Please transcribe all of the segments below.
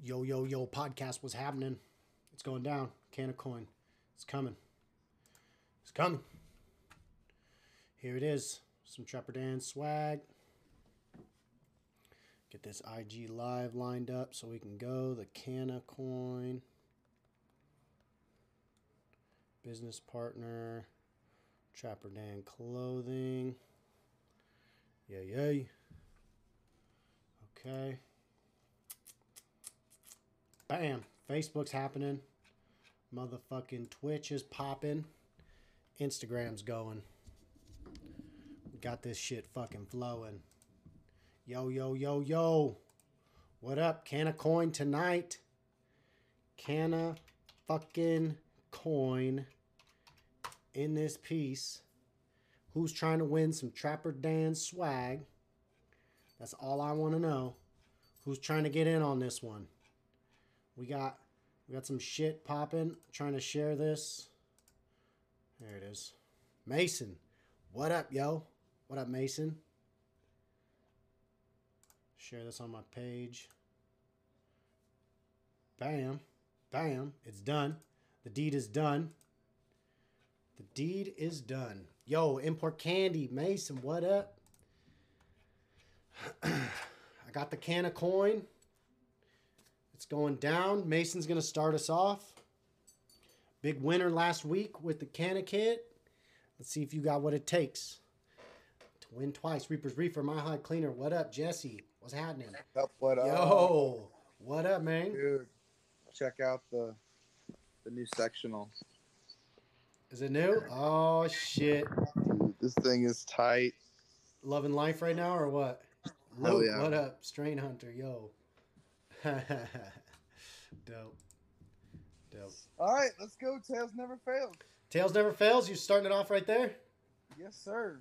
Yo, yo, yo, podcast was happening. It's going down. Kanna Koin. It's coming. It's coming. Here it is. Some Trapper Dan swag. Get this IG live lined up so we can go. The Kanna Koin. Business partner. Trapper Dan clothing. Yay, yay. Okay. Bam. Facebook's happening. Motherfucking Twitch is popping. Instagram's going. Got this shit fucking flowing. Yo, yo, yo, yo. What up? Kanna Koin tonight. Kanna fucking coin in this piece. Who's trying to win some Trapper Dan swag? That's all I want to know. Who's trying to get in on this one? We got we got some shit popping. Trying to share this. There it is. Mason. What up, yo? What up, Mason? Share this on my page. Bam. Bam. It's done. The deed is done. The deed is done. Yo, import candy. Mason, what up? I got the Kanna Koin. It's going down. Mason's going to start us off. Big winner last week with the Canna kit. Let's see if you got what it takes to win twice. Reaper's Reefer, Mile High Cleaner. What up, Jesse? What's happening? Up, what up? Yo, what up, man? Dude, check out the the new sectional. Is it new? Oh, shit. Dude, this thing is tight. Loving life right now or what? Luke, yeah. What up? Strain Hunter, yo. Dope. Dope. All right, let's go. Tails never fails. Tails never fails. You starting it off right there? Yes, sir.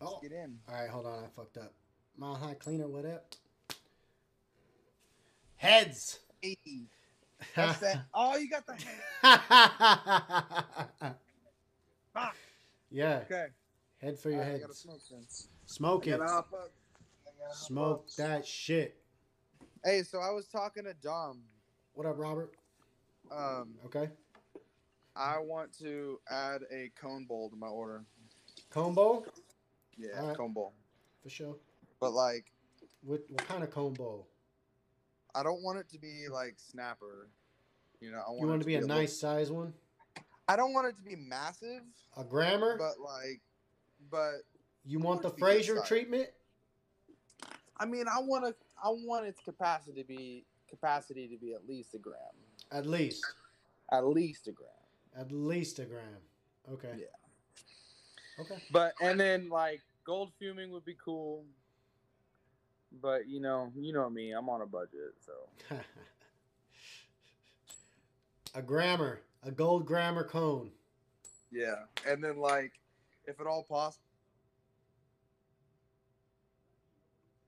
Let's Oh. get in. All right, hold on. I fucked up. Mile High Cleaner, what up? Heads. Hey, that's that. Oh, you got the. Fuck. yeah, Okay. head for your right, heads. smoke. Smoke it. gotta hop up. I gotta hop Smoke that shit. Hey, so I was talking to Dom. What up, Robert? Um, Okay. I want to add a cone bowl to my order. Cone bowl? Yeah, right. cone bowl. For sure. But like, What, what kind of cone bowl? I don't want it to be like snapper. You know, I want You want it to be a little- nice size one? I don't want it to be massive, A grammar? but like, but You want the want be good Fraser treatment? I mean, I want to. I want its capacity to be capacity to be at least a gram. At least. At least a gram. At least a gram. Okay. Yeah. Okay. But and then like gold fuming would be cool. But you know, you know me, I'm on a budget, so a grammar. A gold grammar cone. Yeah, and then like, if at all possible,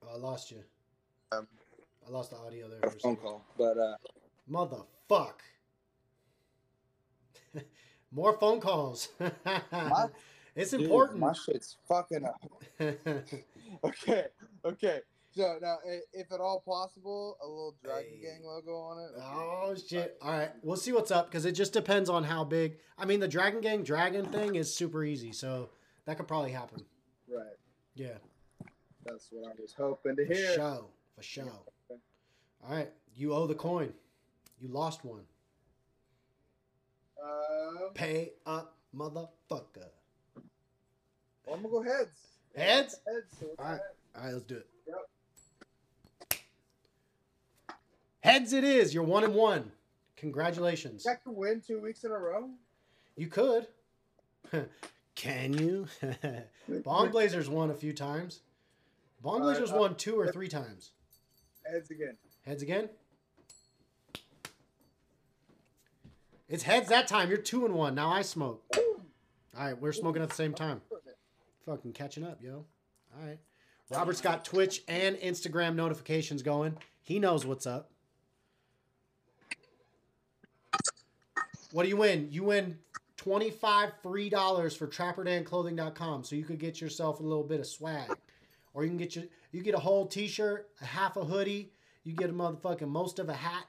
Oh, I lost you. Um, I lost the audio there a for phone call. But uh, Motherfuck. More phone calls. it's dude, important. my shit's fucking up. Okay, okay. So now, if at all possible, a little Dragon Hey. Gang logo on it. oh shit! All right, we'll see what's up because it just depends on how big. I mean, the Dragon Gang Dragon thing is super easy, so that could probably happen. Right. Yeah, That's what I was hoping to hear. show, for show. All right, you owe the coin. You lost one. Um, Pay up, motherfucker. I'm gonna go heads. Heads? Heads. So All right. All right, let's do it. Yep. Heads it is. You're one and one. Congratulations. Check could win two weeks in a row. You could. Can you? Bong Blazers won a few times. Bong Blazers uh, won two or three times. Heads again. Heads again. It's heads that time. You're two and one. Now I smoke. All right, we're smoking at the same time. Fucking catching up, yo. All right. Robert's got Twitch and Instagram notifications going. He knows what's up. What do you win? You win 25 free dollars for trapperdanclothing.com so you could get yourself a little bit of swag. Or you can get your you get a whole t-shirt, a half a hoodie, You get a motherfucking most of a hat.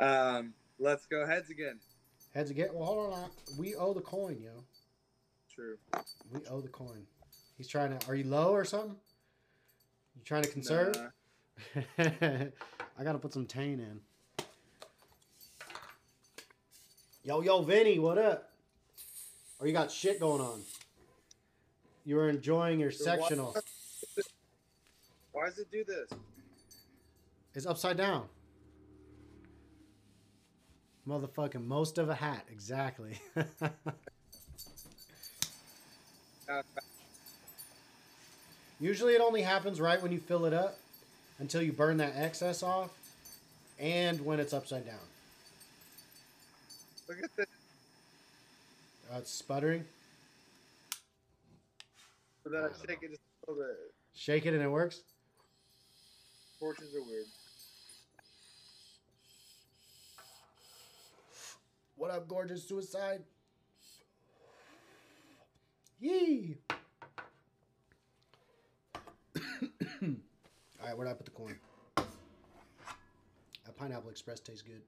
Um, let's go heads again. Heads again. Well, hold on. We owe the coin, yo. True. We owe the coin. He's trying to. Are you low or something? You trying to conserve? Nah. I gotta put some tane in. Yo, yo, Vinny, what up? Or you got shit going on? You were enjoying your sectional. Why does it do this? It's upside down. Motherfucking most of a hat, exactly. Usually it only happens right when you fill it up until you burn that excess off and when it's upside down. look at this. Uh, it's sputtering. So then I shake it just a little bit. Shake it and it works. Fortunes are weird. What up, gorgeous suicide? Yee! All right, where'd I put the coin? That pineapple express tastes good.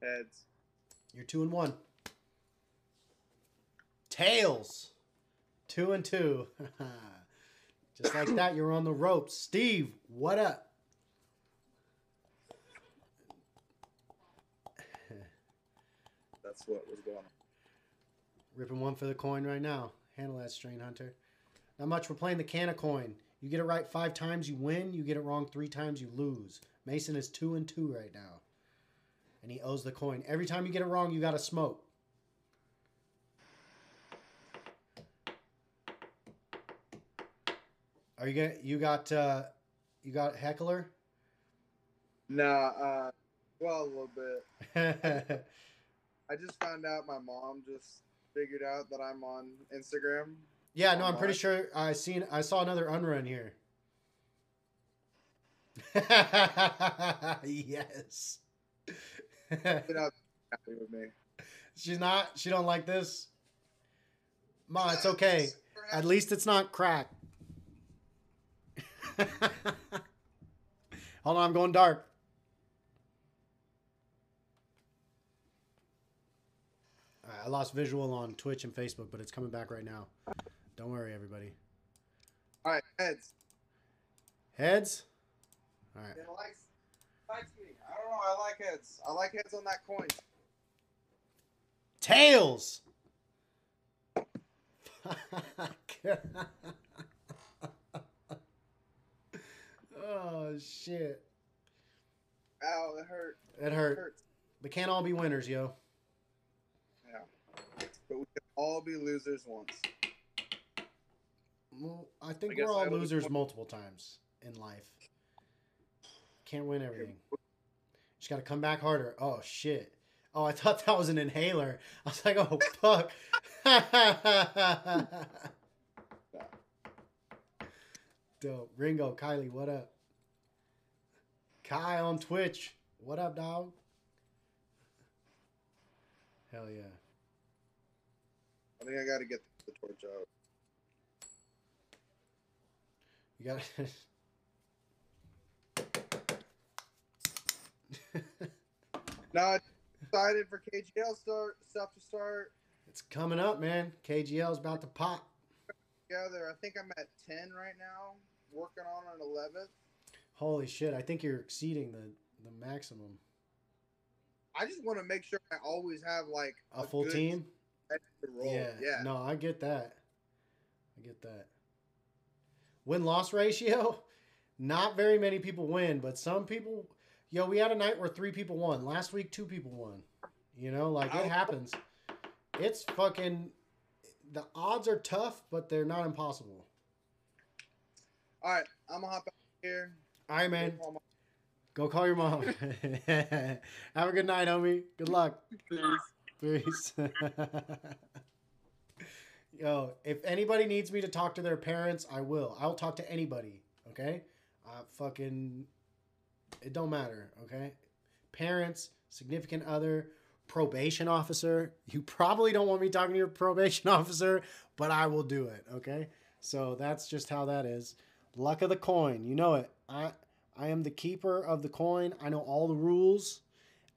Heads. You're two and one. Tails. Two and two. Just like that, you're on the ropes. Steve, what up? That's what was going on. Ripping one for the coin right now. Handle that, Strain Hunter. Not much. We're playing the Kanna Koin. You get it right five times, you win. You get it wrong three times, you lose. Mason is two and two right now. And he owes the coin. Every time you get it wrong, you got to smoke. Are you get you got uh you got heckler? Nah, uh, well, a little bit. I just found out my mom just figured out that I'm on Instagram. Yeah, no, I'm pretty sure I seen I saw another unrun here. yes. She's not happy with me. She's not. She don't like this. Ma, it's okay. At least it's not crack. Hold on, I'm going dark. Right, I lost visual on Twitch and Facebook, but it's coming back right now. Don't worry, everybody. All right, heads. Heads. All right. It likes, likes me. I don't know. I like heads. I like heads on that coin. Tails. oh shit! Ow, it hurt. It It hurt. hurts. We can't all be winners, yo. Yeah. But we can all be losers once. Well, I think I we're all losers multiple times in life. Can't win everything. Just got to come back harder. Oh shit! Oh, I thought that was an inhaler. I was like, oh fuck. Dope. Ringo, Kylie, what up? Kai on Twitch. What up, dog? Hell yeah. I think I got to get the torch out. You got Now, excited for KGL start stuff to start It's coming up, man. KGL's about to pop. together. I think I'm at ten right now, working on an eleventh. Holy shit! I think you're exceeding the the maximum. I just want to make sure I always have like A full good team. Yeah. yeah. No, I get that. I get that. Win loss ratio. Not very many people win, but some people. Yo, we had a night where three people won. Last week, two people won. You know, like it happens. It's fucking. The odds are tough, but they're not impossible. All right, I'm gonna hop out here. All right, man. Go call your mom. Have a good night, homie. Good luck. Peace. Peace. Yo, if anybody needs me to talk to their parents, I will. I'll talk to anybody. Okay. Uh, fucking. It don't matter. Okay. Parents, significant other, probation officer. You probably don't want me talking to your probation officer, but I will do it. Okay. So that's just how that is. Luck of the coin. You know it. I I am the keeper of the coin. I know all the rules,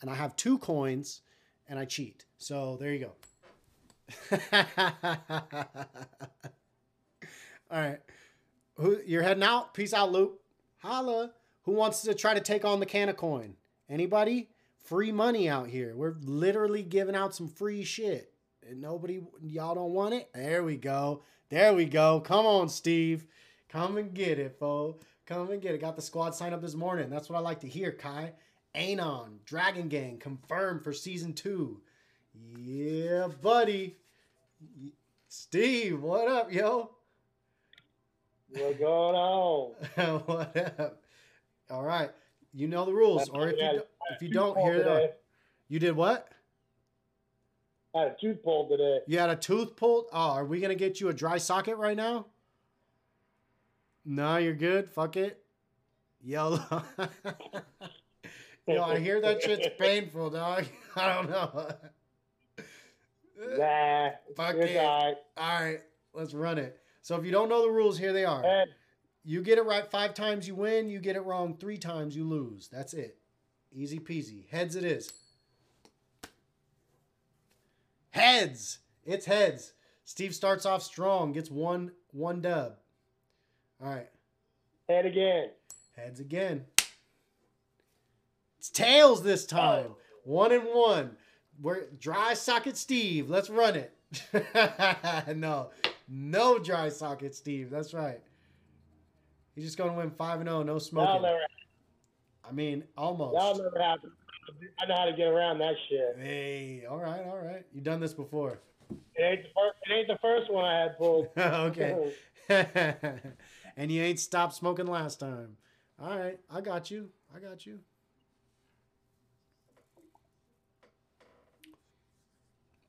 and I have two coins, and I cheat. So there you go. all right. Who you're heading out? Peace out, Luke. Holla. Who wants to try to take on the Kanna Koin? Anybody? Free money out here. We're literally giving out some free shit. And nobody y'all don't want it? There we go. There we go. Come on, Steve. Come and get it, fo. Come and get it. Got the squad signed up this morning. That's what I like to hear, Kai. Anon, Dragon Gang, confirmed for season two. Yeah, buddy. Steve, what up, yo? What's going on? what up? All right. You know the rules. Or if you, if you don't, here they are. You did what? I had a tooth pulled today. You had a tooth pulled? Oh, are we going to get you a dry socket right now? No, you're good. Fuck it. YOLO. Yo, I hear that shit's painful, dog. I don't know. Nah, Fuck it. all right. All right, let's run it. So if you don't know the rules, here they are. Hey, You get it right five times, you win. You get it wrong three times, you lose. That's it. Easy peasy. Heads it is. Heads. It's heads. Steve starts off strong, gets one one dub. All right. head again. Heads again. It's tails this time. Oh. One and one. We're dry socket Steve. Let's run it. no, no dry socket Steve. That's right. He's just gonna win five and zero. No smoking. never, I mean, almost. that'll never happen. I know how to get around that shit. Hey, all right, all right. You've done this before. It ain't the first, it ain't the first one I had pulled. okay. and you ain't stopped smoking last time. All right, I got you. I got you.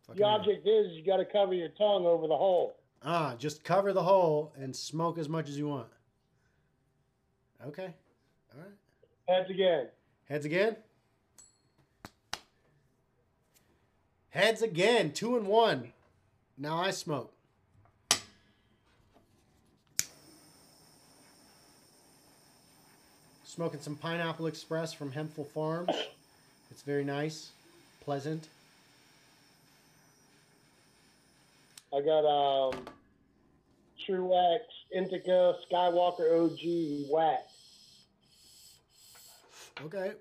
Fucking The object is you got to cover your tongue over the hole. Ah, just cover the hole and smoke as much as you want. Okay. All right. Heads again. Heads again. Heads again. Two and one. Now I smoke. Smoking some Pineapple Express from Hempful Farms. It's very nice, pleasant. I got um, True Wax, Indica, Skywalker OG Wax. Okay.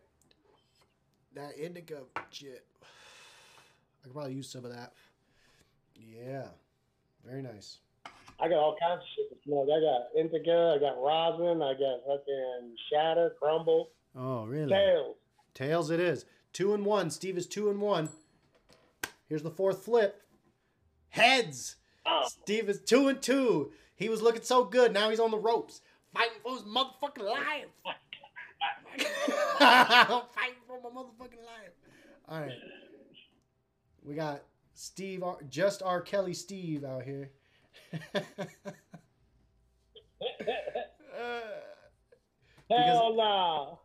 That indica shit. I could probably use some of that. Yeah. Very nice. I got all kinds of shit to smoke. I got Indica, I got rosin, I got fucking Shatter, Crumble, Oh, really? Tails. Tails it is. Two and one. Steve is two and one. Here's the fourth flip. Heads. Oh, Steve is two and two. He was looking so good. Now he's on the ropes. Fighting for his motherfucking life. Fighting for my motherfucking life. All right. We got Steve, R- just R. Kelly Steve out here. Hell no.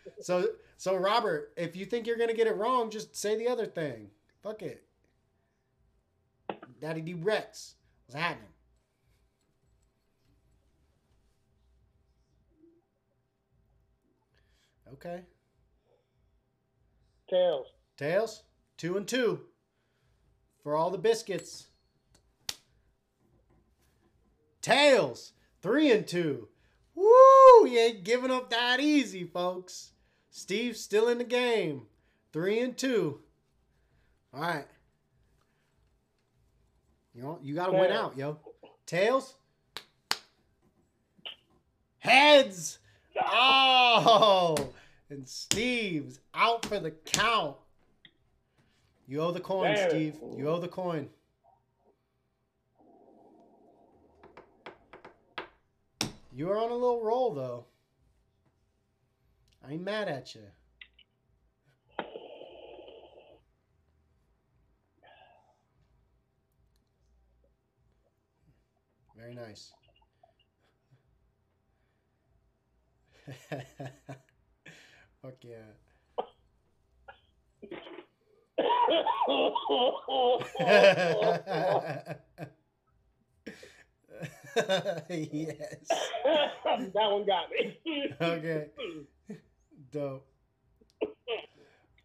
so so Robert, if you think you're gonna get it wrong, just say the other thing. Fuck it. Daddy D Rex. What's happening? Okay. Tails. Tails, two and two. For all the biscuits. Tails, three and two. Woo! You ain't giving up that easy, folks. Steve's still in the game. Three and two. All right. You know, you gotta win out, yo. Tails. Heads. Oh, and Steve's out for the count. You owe the coin. Steve. You owe the coin. You are on a little roll, though. I ain't mad at you. Very nice. Fuck yeah. yes. that one got me. Okay. Dope.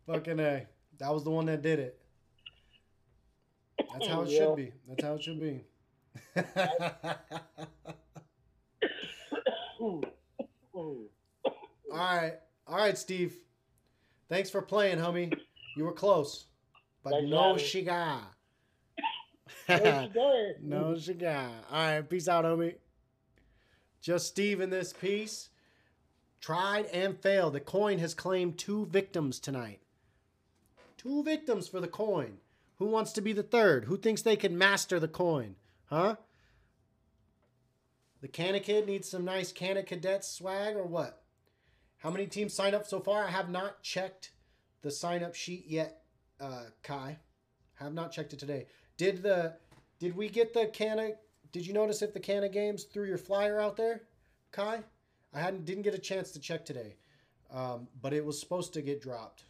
Fucking A. That was the one that did it. That's how it Yeah. should be. That's how it should be. All right. All right, Steve. Thanks for playing, homie. You were close. But Thanks no having cigar. She no cigar. All right. Peace out, homie. Just Steve in this piece. Tried and failed. The coin has claimed two victims tonight. Two victims for the coin. Who wants to be the third? Who thinks they can master the coin? Huh? The Canna Kid needs some nice Canna Cadet swag or what? How many teams signed up so far? I have not checked the sign up sheet yet, uh, Kai. Have not checked it today. Did the did we get the Canna did you notice if the Canna games threw your flyer out there, Kai? I hadn't didn't get a chance to check today. Um, but it was supposed to get dropped.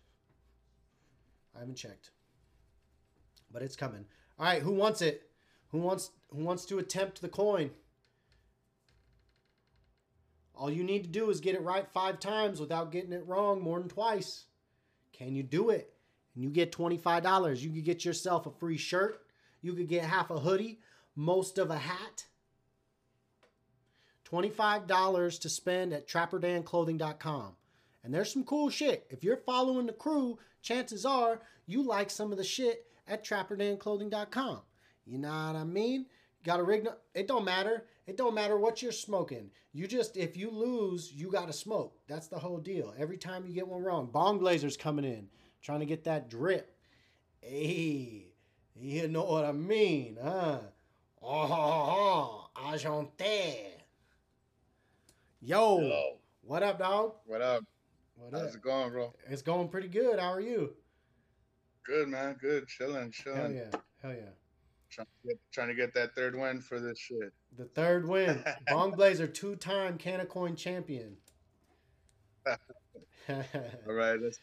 I haven't checked. But it's coming. All right, who wants it? Who wants who wants to attempt the coin? All you need to do is get it right 5 times without getting it wrong more than twice. Can you do it? And you get $25. You could get yourself a free shirt. You could get half a hoodie, most of a hat. $25 to spend at trapperdanclothing.com. And there's some cool shit. If you're following the crew, chances are you like some of the shit at trapperdanclothing.com. You know what I mean? Got a rig. It don't matter. It don't matter what you're smoking. You just, if you lose, you got to smoke. That's the whole deal. Every time you get one wrong, Bong Blazer's coming in, trying to get that drip. Hey, you know what I mean, huh? Oh, oh, oh, Agente. Yo, Yo, what up, dog? what up? What up? How's it going, bro? It's going pretty good. How are you? Good, man. Good. Chilling, chilling. Hell yeah. Hell yeah. Trying, to get, trying to get that third win for this shit. The third win. Bong Blazer, two time Kanna Koin champion. All right, let's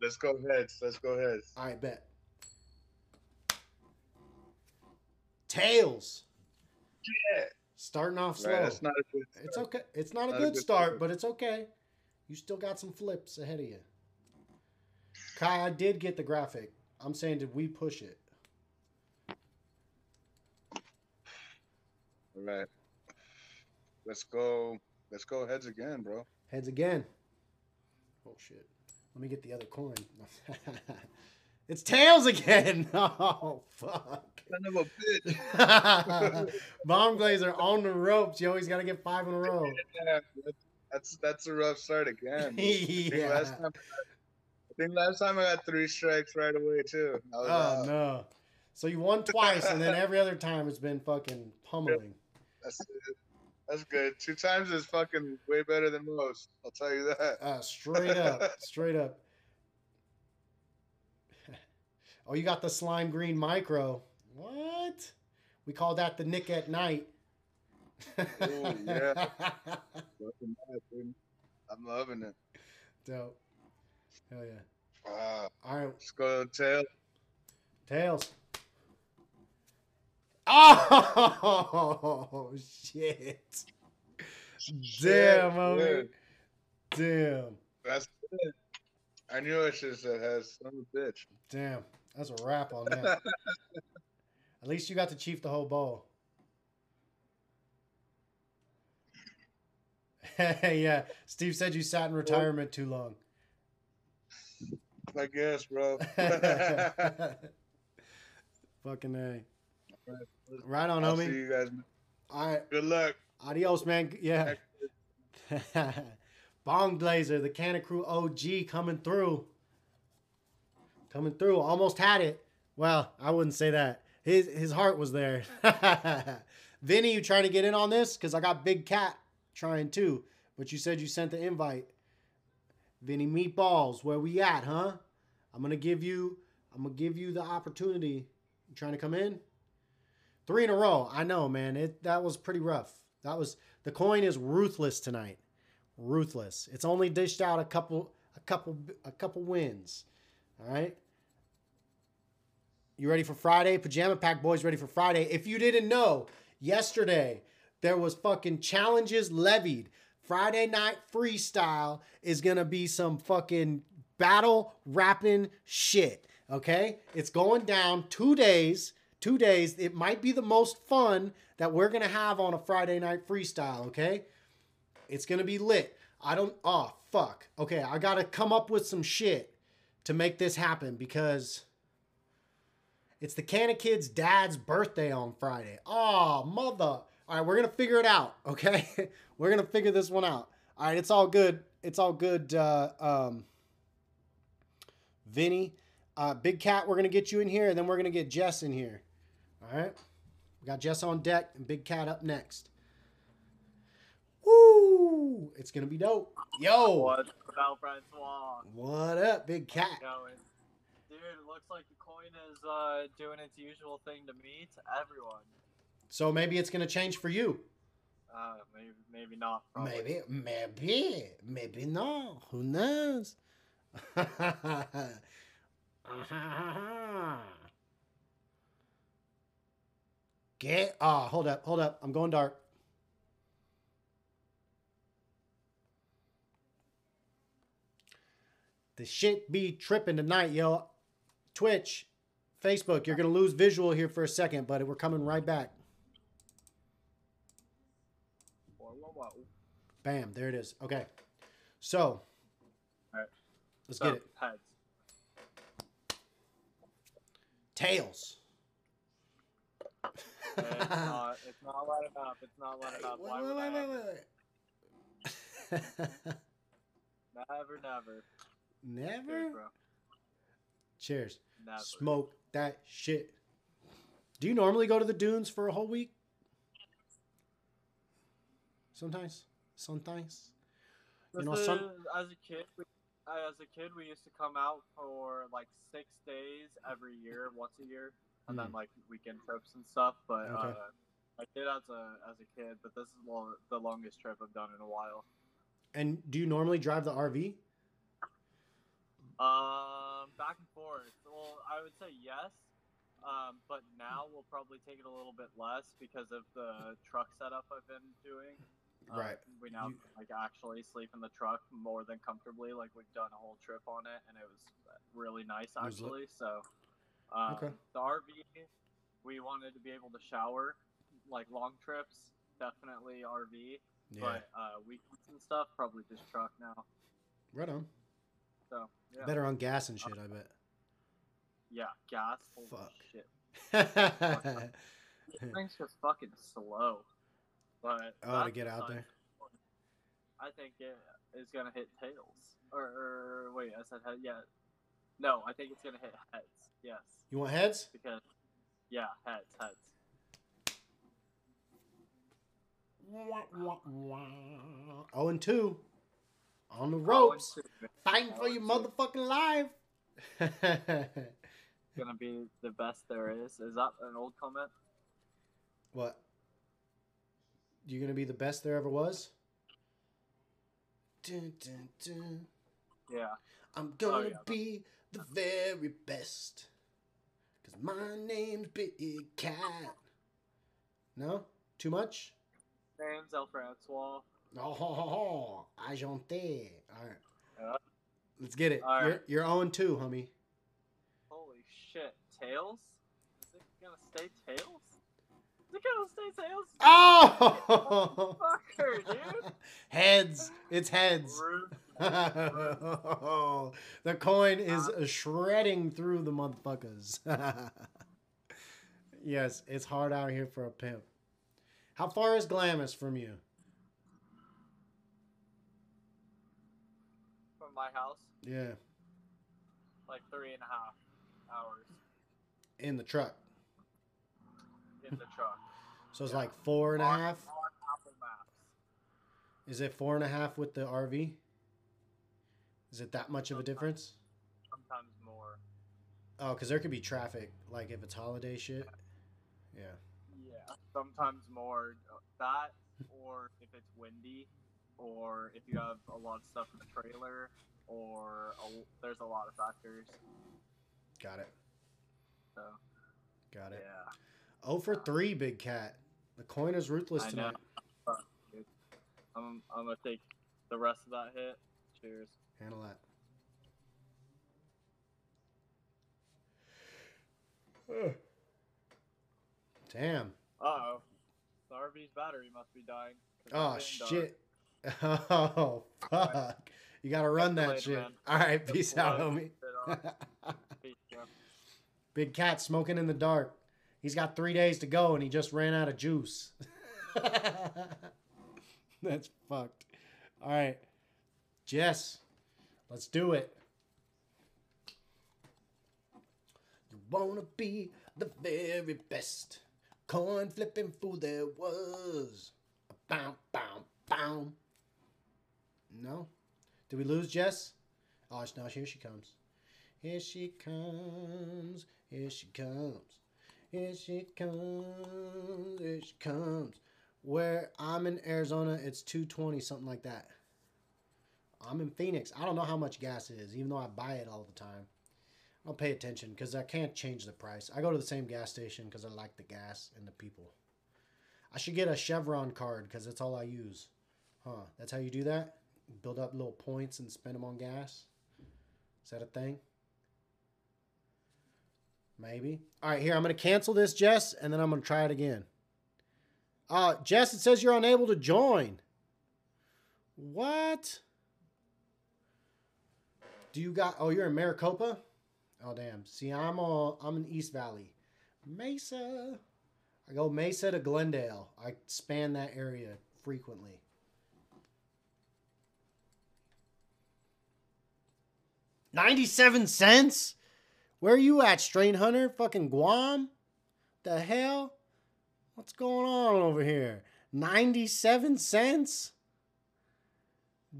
let's go heads. Let's go heads. All right, bet. Tails. Yeah. Starting off slow. Right, that's not a good. it's okay. It's not a Not a good good start, start. but it's okay. You still got some flips ahead of you. Kai, I did get the graphic. I'm saying, did we push it? All right. Let's go. Let's go heads again, bro. Heads again. Oh shit. Let me get the other coin. it's tails again. Oh fuck. Son of a bitch. Bong Blazer on the ropes. You always got to get five in a row. Yeah, that's that's a rough start again. I think yeah. last time. I think last time I got three strikes right away too. Oh out. no. So you won twice, and then every other time it's been fucking pummeling. That's that's good. Two times is fucking way better than most. I'll tell you that. Uh, straight up, straight up. Oh, you got the slime green micro. What? We call that the Nick at night. oh yeah. Fucking mad, dude. I'm loving it. Dope. Hell yeah. Wow. All right, Let's go tail. tails. Oh shit! Damn, homie. Damn, That's it. I knew I should have said has son of a bitch. damn. That's a wrap on that. At least you got to chief the whole bowl. yeah, Steve said you sat in retirement too long. I guess, bro. Fucking A. Right on, I'll see homie. you guys. man. All right. Good luck. Adios, man. Yeah. Bong Blazer, the Kanna Krew OG coming through. Coming through. Almost had it. Well, I wouldn't say that. His his heart was there. Vinny, you trying to get in on this? Because I got Big Cat trying too. But you said you sent the invite. Vinny Meatballs, where we at, huh? I'm gonna give you I'm gonna give you the opportunity. You trying to come in? Three in a row. I know, man. It that was pretty rough. That was the coin is ruthless tonight. Ruthless. It's only dished out a couple a couple a couple wins. All right? You ready for Friday? Pajama Pack Boys ready for Friday. If you didn't know, yesterday there was fucking challenges levied. Friday night freestyle is gonna be some fucking battle rapping shit. Okay, it's going down two days. Two days. It might be the most fun that we're gonna have on a Friday night freestyle. Okay, it's gonna be lit. I don't. Oh fuck. Okay, I gotta come up with some shit to make this happen because it's the Canna Kid's dad's birthday on Friday. Oh, mother. All right, we're going to figure it out, okay? we're going to figure this one out. All right, it's all good. It's all good, uh, um, Vinny. Uh, Big Cat, we're going to get you in here, and then we're going to get Jess in here. All right? We got Jess on deck and Big Cat up next. It's to be dope. Yo! What's up, Francois? What up, Big Cat? Dude, it looks like the coin is uh, doing its usual thing to me, to everyone. So maybe it's to change for you. Uh, maybe, maybe not. Probably. Maybe, maybe, maybe not. Who knows? Get ah, hold up, hold up. I'm going dark. The shit be tripping tonight, yo. Twitch, Facebook, you're gonna lose visual here for a second, but we're coming right back. Bam, there it is. Okay. So, let's So, get it. Heads. Tails. It's not, it's not letting up. It's not up. Why would I wait, wait, wait. Never, never. Never? Cheers, bro. Cheers. Never. Smoke that shit. Do you normally go to the dunes for a whole week? Sometimes. Sometimes. You know, some- as a kid, we, as a kid, we used to come out for like six days every year, once a year, and then Hmm. like weekend trips and stuff. But Okay. uh, I did as a as a kid, but this is the longest trip I've done in a while. And do you normally drive the RV? Um, back and forth. Well, I would say yes, um, but now we'll probably take it a little bit less because of the truck setup I've been doing. Uh, Right. We now You- like actually sleep in the truck more than comfortably. Like we've done a whole trip on it, and it was really nice actually. So, um, Okay. the RV, we wanted to be able to shower, like long trips. Definitely RV, Yeah. but uh, weekends and stuff probably just truck now. Right on. So yeah, Better on gas and shit, I bet. yeah, gas. Fuck. shit. This thing's just fucking slow. But oh, to get out there. I think it is gonna hit tails. Or, or wait, I said head. Yeah. No, I think it's gonna hit heads. Yes, You want heads? because yeah, heads, heads. Oh and two. On the Oh, ropes. Fighting Oh, for your motherfucking life. Gonna be the best there is. Is that an old comment? what? You gonna be the best there ever was? Dun, dun, dun. Yeah. I'm gonna Oh, yeah. be the very best. Cause my name's Big Cat. No? Too much? Name's El Francois. Oh, ho, ho, ho. Agente. Alright. Yeah. Let's get it. All you're, right. you're on 2, homie. Holy shit. Tails? Is it gonna stay tails? Is it gonna stay tails? Oh! Fucker, dude. heads. It's heads. The coin is uh-huh. shredding through the motherfuckers. yes, it's hard out here for a pimp. How far is Glamis from you? My house, Yeah, like three and a half hours in the truck. in the truck. So it's like four and a half. On Apple Maps. Is it four and a half with the RV? Is it that much of a difference? Sometimes more. Oh, because there could be traffic, like if it's holiday shit. Yeah. Yeah. Sometimes more. Uh, that, or if it's windy, or if you have a lot of stuff in the trailer, or a, there's a lot of factors. Got it. So Got it. yeah. Oh for three, Big Cat. The coin is ruthless I know. tonight. I'm, I'm gonna take the rest of that hit. Cheers. Handle that. Ugh. Damn. Uh oh. The RV's battery must be dying. Oh getting dark. shit. Oh fuck. You gotta run that later, shit. man. All right, peace out, homie. Peace. Big cat smoking in the dark. He's got three days to go and he just ran out of juice. That's fucked. All right. Jess, let's do it. You wanna be the very best coin flipping fool there was. Bow, bow, bow. No? Did we lose Jess? Oh, no, here she comes. Here she comes. Here she comes. Here she comes. Here she comes. Where I'm in Arizona, it's 220, something like that. I'm in Phoenix. I don't know how much gas it is, even though I buy it all the time. I don't pay attention because I can't change the price. I go to the same gas station because I like the gas and the people. I should get a Chevron card because that's all I use. Huh? That's how you do that? Build up little points and spend them on gas? Is that a thing? Maybe. All right, here, I'm going to cancel this, Jess, and then I'm going to try it again. Uh, Jess, it says you're unable to join. What? Do you got, oh, you're in Maricopa? Oh, damn. See, I'm all, I'm in East Valley. Mesa. I go Mesa to Glendale. I span that area frequently. Ninety-seven cents. Where are you at, Strain Hunter? Fucking Guam? The hell? What's going on over here? Ninety-seven cents.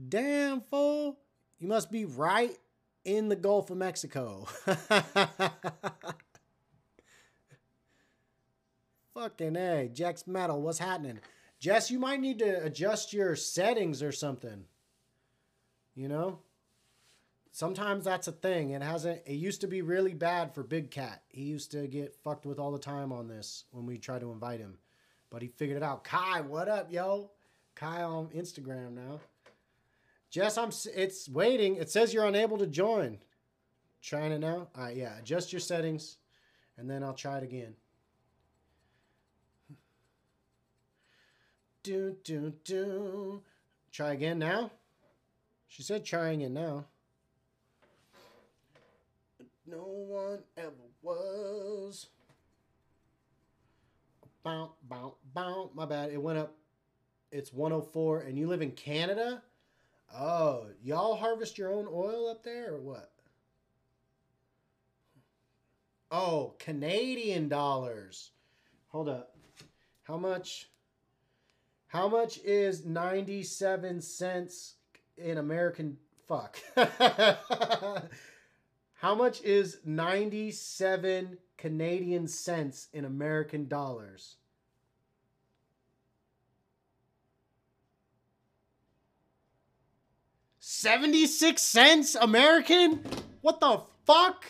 Damn fool! You must be right in the Gulf of Mexico. Fucking A. Jax Metal, what's happening? Jess, you might need to adjust your settings or something. You know? Sometimes that's a thing. It hasn't it used to be really bad for Big Cat. He used to get fucked with all the time on this when we tried to invite him. But he figured it out. Kai, what up, yo? Kai on Instagram now. Jess, I'm it's waiting. It says you're unable to join. Trying it now? All right, yeah. Adjust your settings and then I'll try it again. Do, do, do. Try again now? She said trying it now. No one ever was. Bow, bow, bow. My bad. It went up. It's 104, and you live in Canada? Oh, y'all harvest your own oil up there or what? Oh, Canadian dollars. Hold up. How much? How much is 97 cents in American fuck? How much is 97 Canadian cents in American dollars? Seventy-six cents American? What the fuck?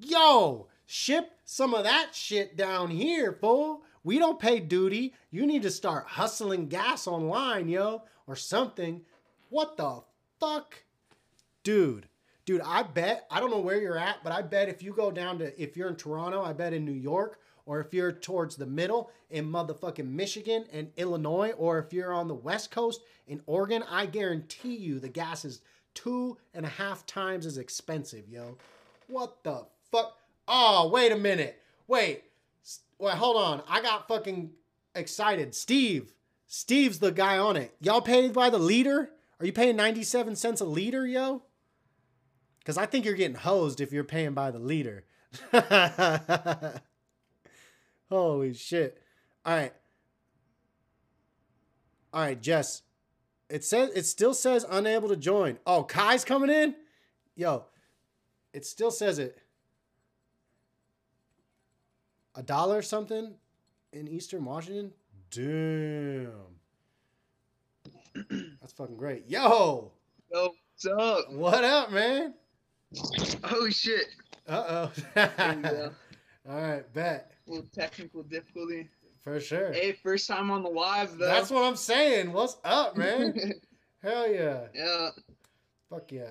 Yo, ship some of that shit down here, fool. We don't pay duty. You need to start hustling gas online, yo, or something. What the fuck? Dude, dude, I bet, I don't know where you're at, but I bet if you go down to, if you're in Toronto, I bet in New York, or if you're towards the middle in motherfucking Michigan and Illinois, or if you're on the West Coast in Oregon, I guarantee you the gas is two and a half times as expensive, yo. What the fuck? Oh, wait a minute. Wait. Wait, hold on. I got fucking excited. Steve. Steve's the guy on it. Y'all paid by the liter? Are you paying 97 cents a liter, yo? Because I think you're getting hosed if you're paying by the liter. Holy shit. All right. All right, Jess. It says it still says unable to join. Oh, Kai's coming in? Yo, it still says it. A dollar something in Eastern Washington? Damn. That's fucking great. Yo, Yo, what's up? what up, man? Oh shit. Uh oh. All right, bet. little technical difficulty. For sure. Hey, first time on the live though. That's what I'm saying. What's up, man? Hell yeah. yeah, Fuck yeah.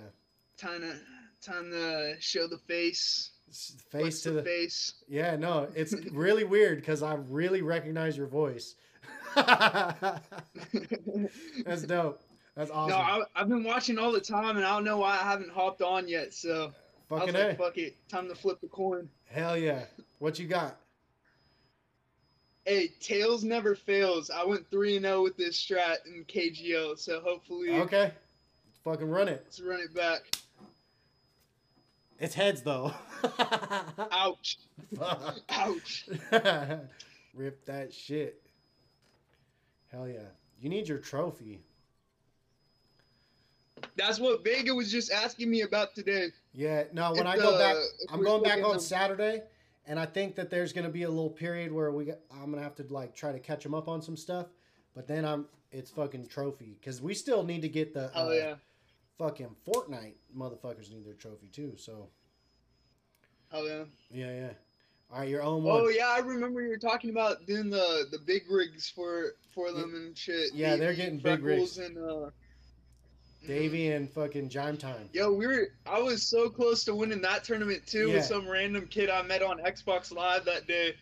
time to time to show the face. What's Face to the, the. face. Yeah, no, it's really weird because I really recognize your voice. That's dope. That's awesome. No, I, I've been watching all the time, and I don't know why I haven't hopped on yet. So I Fucking A. like, "Fuck it, time to flip the coin." Hell yeah. What you got? Hey, tails never fails. I went three and zero with this strat in KGO, so hopefully Okay. Fucking run it. let's run it back. It's heads though. Ouch! Ouch! Rip that shit. Hell yeah. You need your trophy. That's what Vega was just asking me about today. Yeah, no, when If I go the- back, I'm going back on at- Saturday, and I think that there's gonna be a little period where we, I'm gonna have to like try to catch them up on some stuff, but then I'm, it's fucking trophy because we still need to get the, Oh uh, yeah, fucking Fortnite motherfuckers need their trophy too. So oh yeah. yeah, yeah. All right, your own one. Oh yeah, I remember you were talking about doing the the big rigs for for them and shit. Yeah, they're Davey, getting big rigs. And, uh, Davey and fucking Jime Time. Yo, we were. I was so close to winning that tournament too Yeah. with some random kid I met on Xbox Live that day.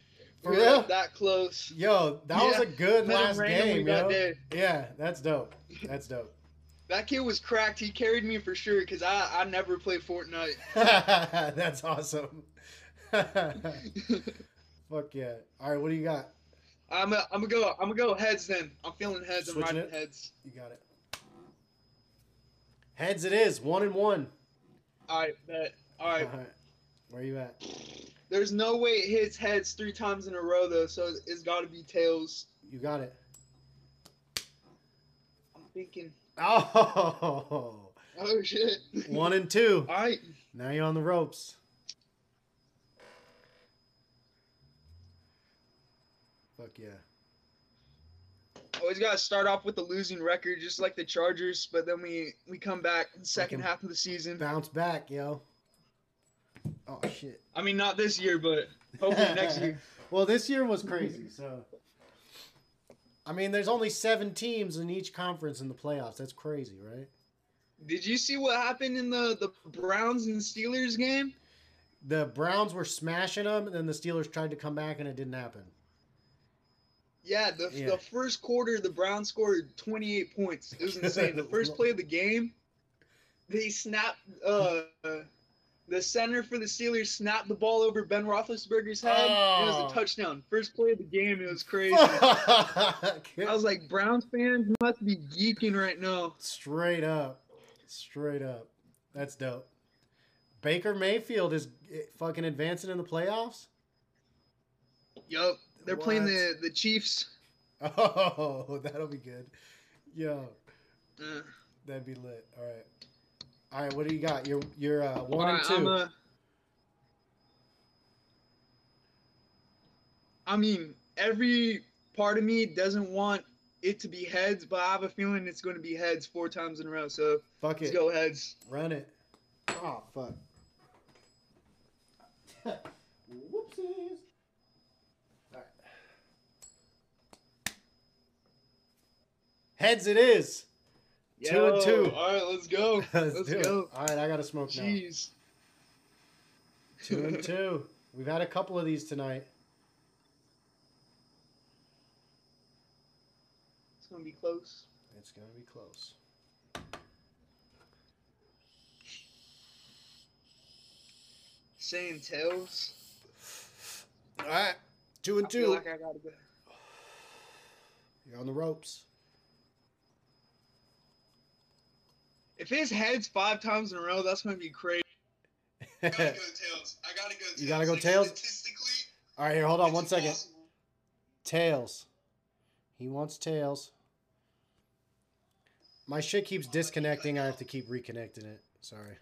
For We real? That close. Yo, that was a good Met last game, that yo. day. Yeah, that's dope. That's dope. That kid was cracked. He carried me for sure because I I never play Fortnite. that's awesome. Fuck yeah. All right, what do you got? I'm a, I'm gonna go. I'm gonna go heads then. I'm feeling heads. I'm riding it? heads. You got it. Heads it is, one and one. All right, bet. All All right. right. Where you at? There's no way it hits heads three times in a row though, so it's got to be tails. You got it. I'm thinking. Oh, Oh shit. one and two. All right. Now you're on the ropes. Fuck yeah. Always gotta start off with a losing record, just like the Chargers. But then we we come back in the second half of the season. Bounce back, yo. Oh shit. I mean, not this year, but hopefully next year. Well, this year was crazy, so. I mean, there's only seven teams in each conference in the playoffs. That's crazy, right? Did you see what happened in the the Browns and Steelers game? The Browns were smashing them, and then the Steelers tried to come back, and it didn't happen. Yeah, the Yeah. the first quarter, the Browns scored 28 points. It was insane. the first play of the game, they snapped. Uh, the center for the Steelers snapped the ball over Ben Roethlisberger's head. and It Oh. was a touchdown. First play of the game. It was crazy. I was like, Browns fans must be geeking right now. Straight up. Straight up. That's dope. Baker Mayfield is eh, fucking advancing in the playoffs? Yup, they're playing the the Chiefs. Oh, that'll be good. Yo, Uh, that'd be lit. All right. All right, what do you got? You're you're uh, one Alright, and I'm 2 a- I mean, every part of me doesn't want it to be heads, but I have a feeling it's going to be heads four times in a row. So Fuck let's it. go heads. Run it. Oh, fuck. Whoopsies. All right. Heads it is. Two and two. All right, let's go. Let's, Let's do it. go. All right, I got to smoke now. Jeez. Two and two. We've had a couple of these tonight. It's going to be close. It's gonna be close. Same tails. All right, two and I two. like to go. You're on the ropes. If his heads five times in a row, that's going to be crazy. tails. I gotta go Tails. You gotta go tails? Statistically, All right, here, hold on one second. it's impossible. Tails. He wants tails. My shit keeps disconnecting. I have to keep reconnecting it. Sorry.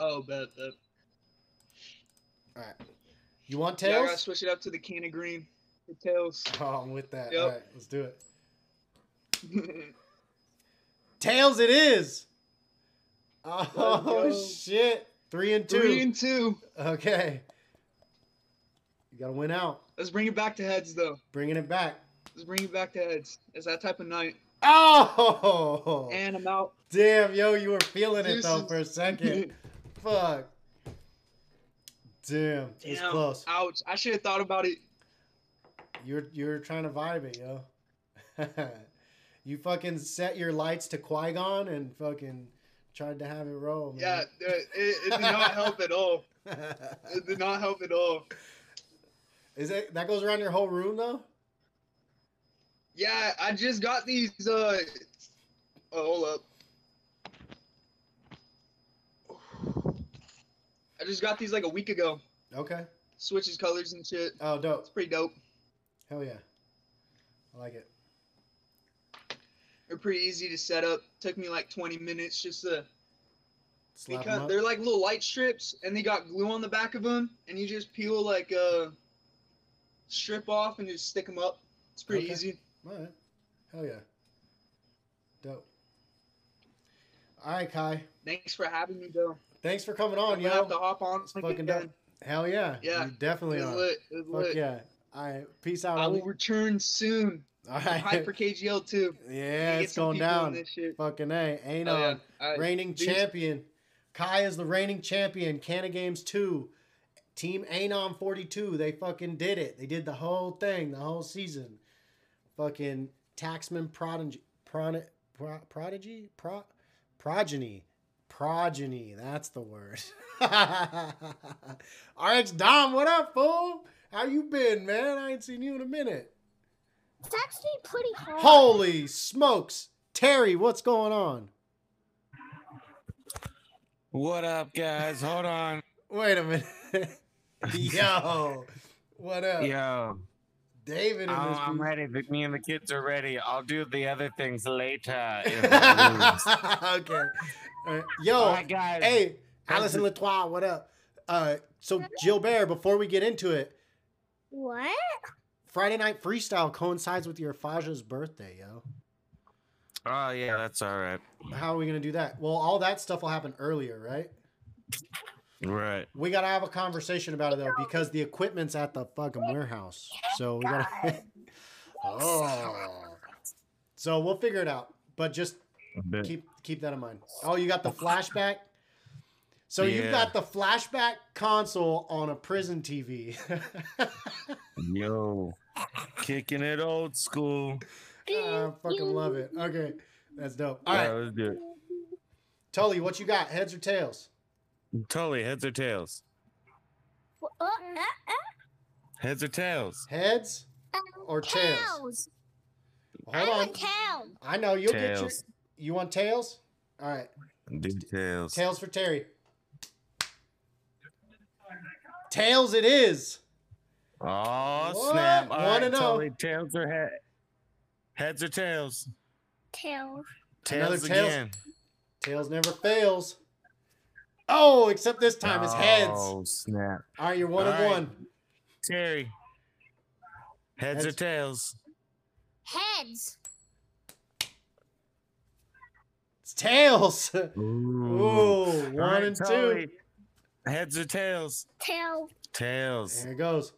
Oh, bet, bet. All right. You want tails? Yeah, I got to switch it up to the can of green for tails. Oh, I'm with that. Yep. All right, let's do it. Tails it is. Oh shit. Three and two. Three and two. Okay. You gotta win out. Let's bring it back to heads though. Bringing it back. Let's bring it back to heads. It's that type of night. Oh, And I'm out. damn, yo, you were feeling it though for a second. Fuck. Damn, it's close. Ouch. I should have thought about it. You're you're trying to vibe it, yo. you fucking set your lights to Qui Gon and fucking tried to have it roll, Yeah, man. it, it, it did not help at all. It did not help at all. Is it that goes around your whole room though? Yeah, I just got these. Uh, oh, hold up. I just got these like a week ago. Okay. Switches colors and shit. Oh, dope. It's pretty dope. Hell yeah. I like it. They're pretty easy to set up. Took me like 20 minutes just to Slap because up. they're like little light strips and they got glue on the back of them and you just peel like a strip off and just stick them up. It's pretty Okay. easy. All right. Hell yeah. Dope. All right, Kai. Thanks for having me, though. Thanks for coming on, gonna have to hop on. It's fucking dope. Hell yeah. Yeah. You definitely are. lit. Fuck lit. yeah. All right. Peace out. I will return soon. All right. hyped for KGL too. yeah, it's going down. This shit. Fucking A. Ain't Oh, yeah. Um, All right. reigning champion. Kai is the reigning champion. Kanna Games 2. Team Anon 42. They fucking did it. They did the whole thing, the whole season. Fucking Taxman Prodigy. Prod, pro, prodigy? Pro, progeny. Progeny. That's the word. RX Dom, what up, fool? How you been, man? I ain't seen you in a minute. It's actually pretty hard. Holy smokes. Terry, what's going on? What up, guys? Hold on. Wait a minute. Yo, what up? Yo, David in I'm, I'm ready. Me and the kids are ready. I'll do the other things later. if I lose. okay. All right. Yo, All right, guys. hey, Allison Latois, what up? Uh, so Gilbert, before we get into it, What? Friday night freestyle coincides with your Faja's birthday, yo. Oh yeah, that's all right. How are we gonna do that? Well, all that stuff will happen earlier, right? Right. We gotta have a conversation about it though, because the equipment's at the fucking warehouse. So we gotta. oh. So we'll figure it out, but just keep keep that in mind. Oh, you got the flashback. So you've got the flashback console on a prison TV. Yo, kicking it old school. I fucking love it. Okay, that's dope. All Yeah, right, let's do it. Tully, what you got? Heads or tails? Tully, Heads or tails? Heads or tails? Heads or tails? tails. Hold I on. tails. I know you'll get your. You want tails? All right, Do tails. tails for Terry. Tails, it is. Oh What? snap! All Wanna right, know. totally. Tails or head? Heads or tails? Tails. Tails tails. again. Tails never fails. Oh, except this time it's heads. Oh snap! All right, you're one All of right. one. Terry. Heads, or tails? Heads. It's tails. Ooh. Ooh, one All right, and two. Tully. Heads or tails? Tails. Tails. There it goes.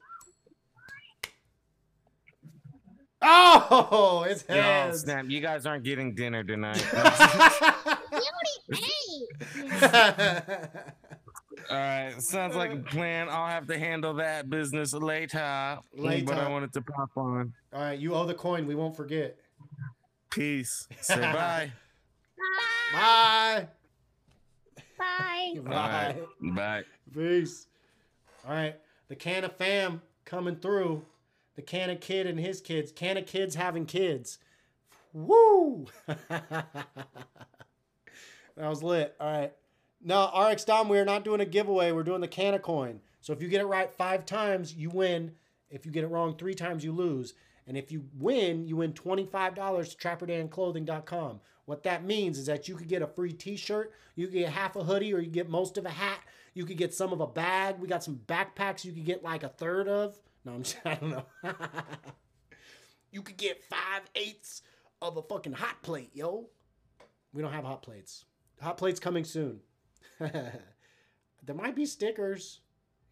Oh, it's heads. snap! You guys aren't getting dinner tonight. We already ate. All right, sounds like a plan. I'll have to handle that business later. Later. But I wanted to pop on. All right, you owe the coin. We won't forget. Peace. Say bye. Bye. Bye. Bye. All right, bye. Peace. All right, the Kanna fam coming through. The Kanna kid and his kids. Kanna kids having kids. Woo! that was lit. All right. No, RX Dom, we're not doing a giveaway. We're doing the Kanna Koin. So if you get it right five times, you win. If you get it wrong three times, you lose. And if you win, you win $25 to trapperdanclothing.com. What that means is that you could get a free t-shirt, you could get half a hoodie, or you get most of a hat. You could get some of a bag. We got some backpacks you could get like a third of. No, I'm just, I don't know. you could get five eighths of a fucking hot plate, yo. We don't have hot plates. Hot plates coming soon. there might be stickers.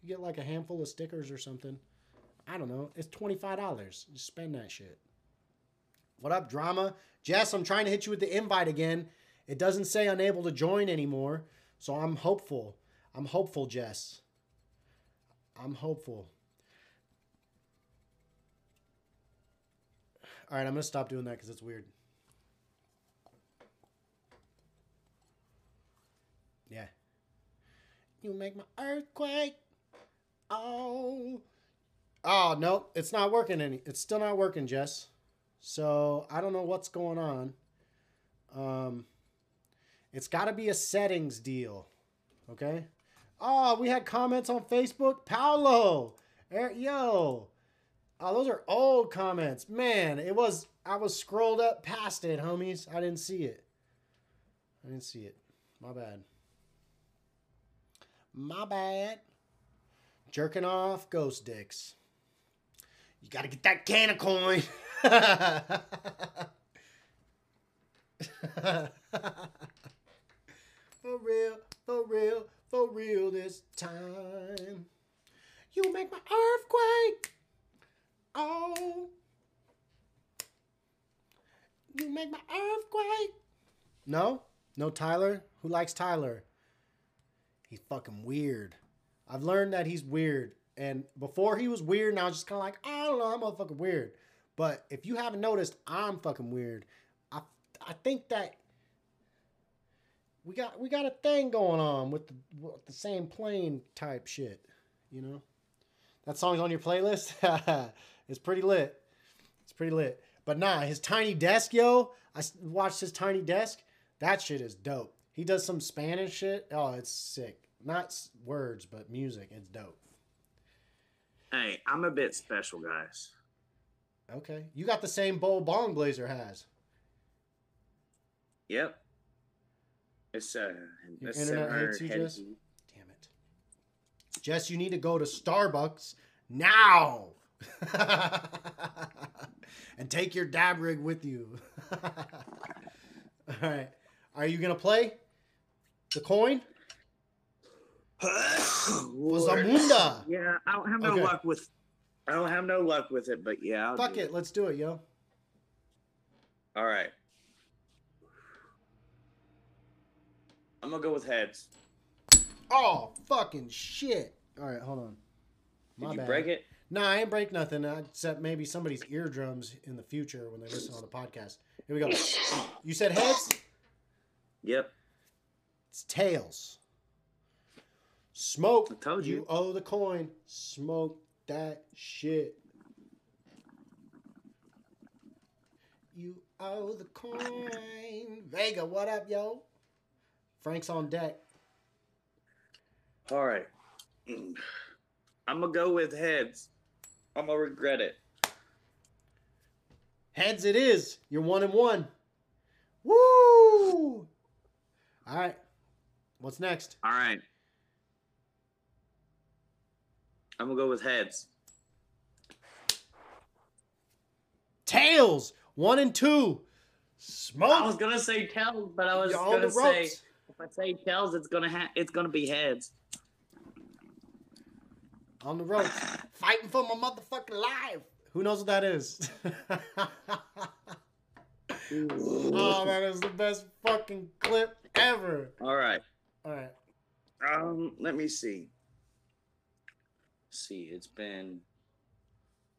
You get like a handful of stickers or something. I don't know. It's twenty five dollars. Just spend that shit. What up, drama? Jess, I'm trying to hit you with the invite again. It doesn't say unable to join anymore, so I'm hopeful. I'm hopeful, Jess. I'm hopeful. All right, I'm gonna stop doing that because it's weird. Yeah. You make my earthquake. Oh. Oh no, it's not working any. It's still not working, Jess. So I don't know what's going on. Um, it's got to be a settings deal. Okay. Oh, we had comments on Facebook. Paolo, Er- yo. Oh, those are old comments. Man, it was. I was scrolled up past it, homies. I didn't see it. I didn't see it. My bad. My bad. Jerking off ghost dicks. You gotta get that Kanna Koin. for real, for real, for real this time. You make my earthquake. Oh. You make my earthquake. No? No Tyler? Who likes Tyler? He's fucking weird. I've learned that he's weird. And before he was weird, now I was just kind of like, I don't know, I'm motherfucking weird. But if you haven't noticed, I'm fucking weird. I I think that we got we got a thing going on with the, with the same plane type shit. You know, that song's on your playlist. it's pretty lit. It's pretty lit. But nah, his tiny desk, yo. I watched his tiny desk. That shit is dope. He does some Spanish shit. Oh, it's sick. Not words, but music. It's dope. Hey, I'm a bit special, guys. Okay, you got the same bowl Bong Blazer has. Yep. It's uh, Your a internet hates you, Jess? Damn it. Jess, you need to go to Starbucks now. and take your dab rig with you. All right. Are you going to play the coin? Lord. Zamunda. Yeah, I don't have no Okay. luck with. I don't have no luck with it, but yeah. I'll Fuck do it. Let's do it, yo. All right. I'm gonna go with heads. Oh, fucking shit. All right, hold on. Did My you bad. break it? No, I ain't break nothing uh, except maybe somebody's eardrums in the future when they listen on the podcast. Here we go. You said heads? Yep. It's tails. Smoke. I told you. You owe the coin. Smoke that shit. You owe the coin. Vega, what up, yo? Frank's on deck. All right. I'm gonna go with heads. I'm gonna regret it. Heads it is. You're one and one. Woo! All right. What's next? All right. I'm gonna go with heads. Tails. One and two. Smoke. I was gonna say tails, but I was You're gonna say if I say tails, it's gonna ha- it's gonna be heads. on the ropes, fighting for my motherfucking life. Who knows what that is? oh, that is the best fucking clip ever. All right. All right. Um, let me see. See, it's been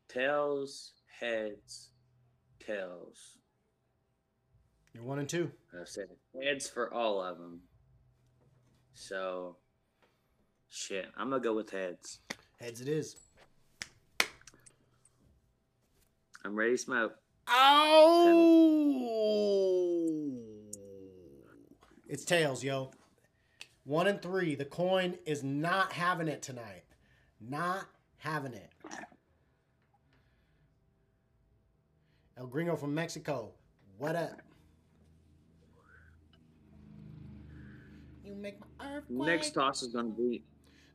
tails, heads, tails. You're one and two. I said heads for all of them. So, shit, I'm gonna go with heads. Heads it is. I'm ready to smoke. Oh! It's tails, yo. One and three. The coin is not having it tonight. Not having it. El Gringo from Mexico. What up? You make my earthquake. Next toss is gonna be.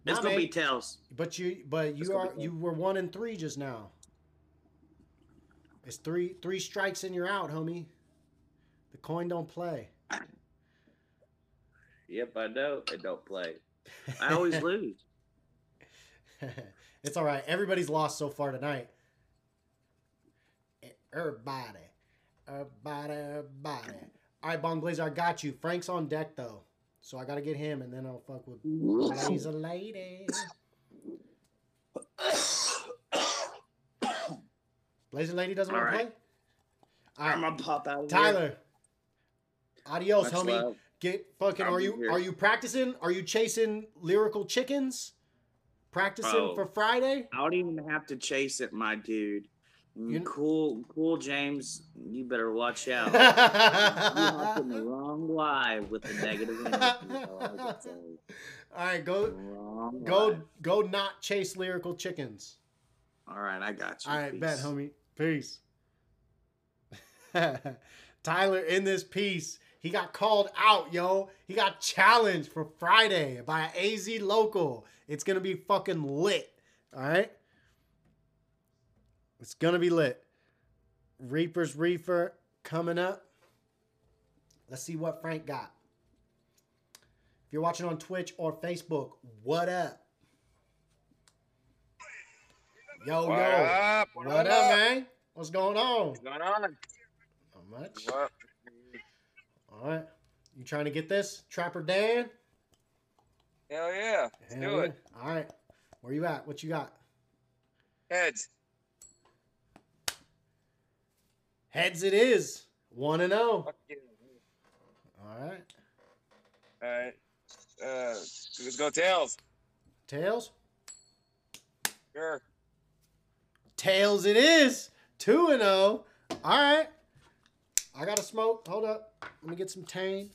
It's Nah, gonna be tails. But you, but you are you were one and three just now. It's three three strikes and you're out, homie. The coin don't play. Yep, I know. It don't play. I always lose. it's all right. Everybody's lost so far tonight. Everybody. Everybody, everybody. All right, Bong Blazer, I got you. Frank's on deck, though. So I got to get him, and then I'll fuck with She's a Lady. Blazer Lady doesn't want to play? All I'm gonna pop out. of here. Tyler. Adios, Much homie. love. Get fucking. I'll Are you here. are you practicing? Are you chasing lyrical chickens? Practicing Bro. for Friday? I don't even have to chase it, my dude. Mm, You- cool, cool, James. You better watch out. You're the wrong live with the negative energy. all I can say. right, go Wrong go live. go. Not chase lyrical chickens. All right, I got you. All right, bet, homie. Peace. Tyler, in this piece, he got called out, yo. He got challenged for Friday by an AZ local. It's gonna be fucking lit. All right. It's gonna be lit. Reaper's Reefer coming up. Let's see what Frank got. If you're watching on Twitch or Facebook, what up? Yo, What yo. up? What, up, man? What's going on? What's going on? Not much. What? All right. You trying to get this? Trapper Dan? Hell yeah. Let's Hell do it. All right. Where you at? What you got? Heads. Heads it is. 1 and 0. Fuck yeah. All right. All right. Uh, let's go tails. Tails? Sure. Tails it is. 2 and 0. All right. I got to smoke. Hold up. Let me get some tang.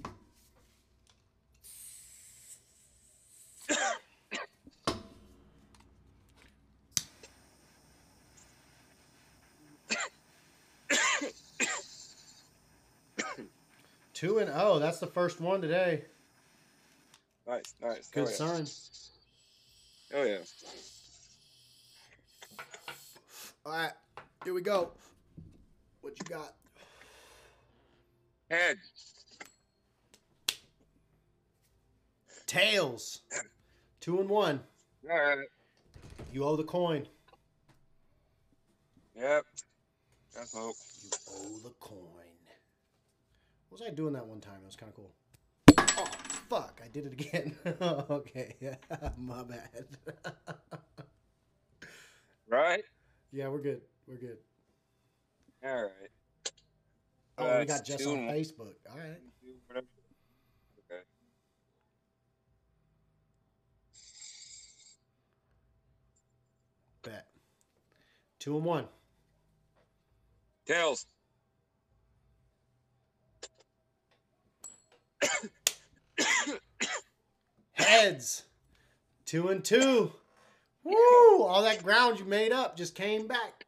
Two and oh, that's the first one today. Nice, nice. Good oh, yeah. sign. Oh yeah. All right, here we go. What you got? Head. Tails. Two and one. All right. You owe the coin. Yep. That's hope. You owe the coin. What was I doing that one time? It was kind of cool. Oh, fuck. I did it again. okay. Yeah. My bad. Right. yeah, we're good. We're good. All right. Oh, uh, we got just two on. Facebook. All right. Okay. Bet. Two and one. Tails. Heads. Two and two. Woo! All that ground you made up just came back.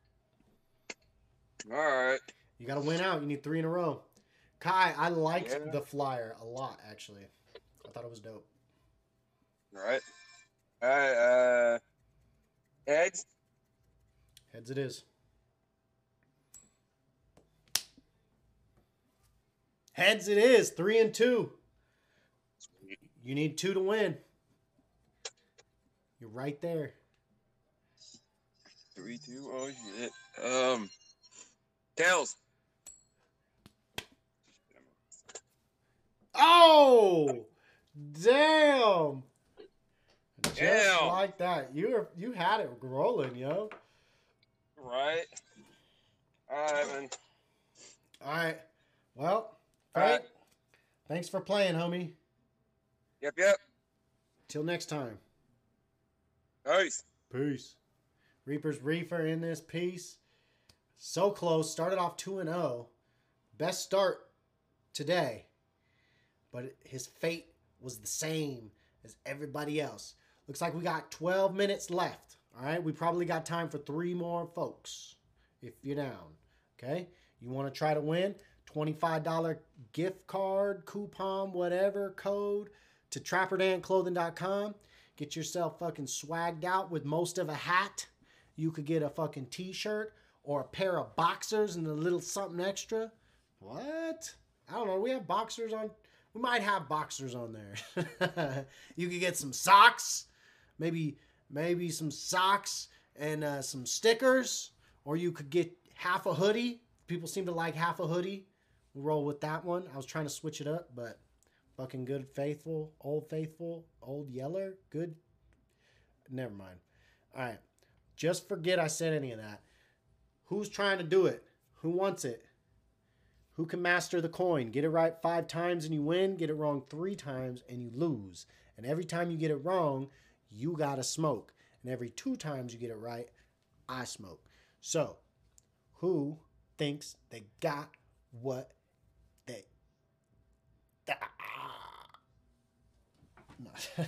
All right. You got to win out. You need three in a row. Kai, I liked Yeah. the flyer a lot, actually. I thought it was dope. All right. All right. Uh, heads. Heads it is. Heads it is. Three and two. You need two to win. You're right there. Three, two. Oh shit. Um, tails. Oh, damn! Just Damn. like that. You were you had it rolling, yo. Right. All right, man. All right. Well, Frank, right. thanks for playing, homie. Yep. Yep. Till next time. Nice. Peace. Reaper's Reefer in this piece. So close. Started off 2 and 0. Best start today. But his fate was the same as everybody else. Looks like we got 12 minutes left. All right. We probably got time for three more folks if you're down. Okay. You want to try to win? $25 gift card, coupon, whatever code to trapperdanclothing.com. Get yourself fucking swagged out with most of a hat. You could get a fucking t-shirt or a pair of boxers and a little something extra. What? I don't know. We have boxers on. We might have boxers on there. you could get some socks, maybe maybe some socks and uh, some stickers, or you could get half a hoodie. People seem to like half a hoodie. We'll roll with that one. I was trying to switch it up, but fucking good faithful, old faithful, old yeller, good. Never mind. All right. Just forget I said any of that. Who's trying to do it? Who wants it? Who can master the coin? Get it right five times and you win. Get it wrong three times and you lose. And every time you get it wrong, you gotta smoke. And every two times you get it right, I smoke. So, who thinks they got what they?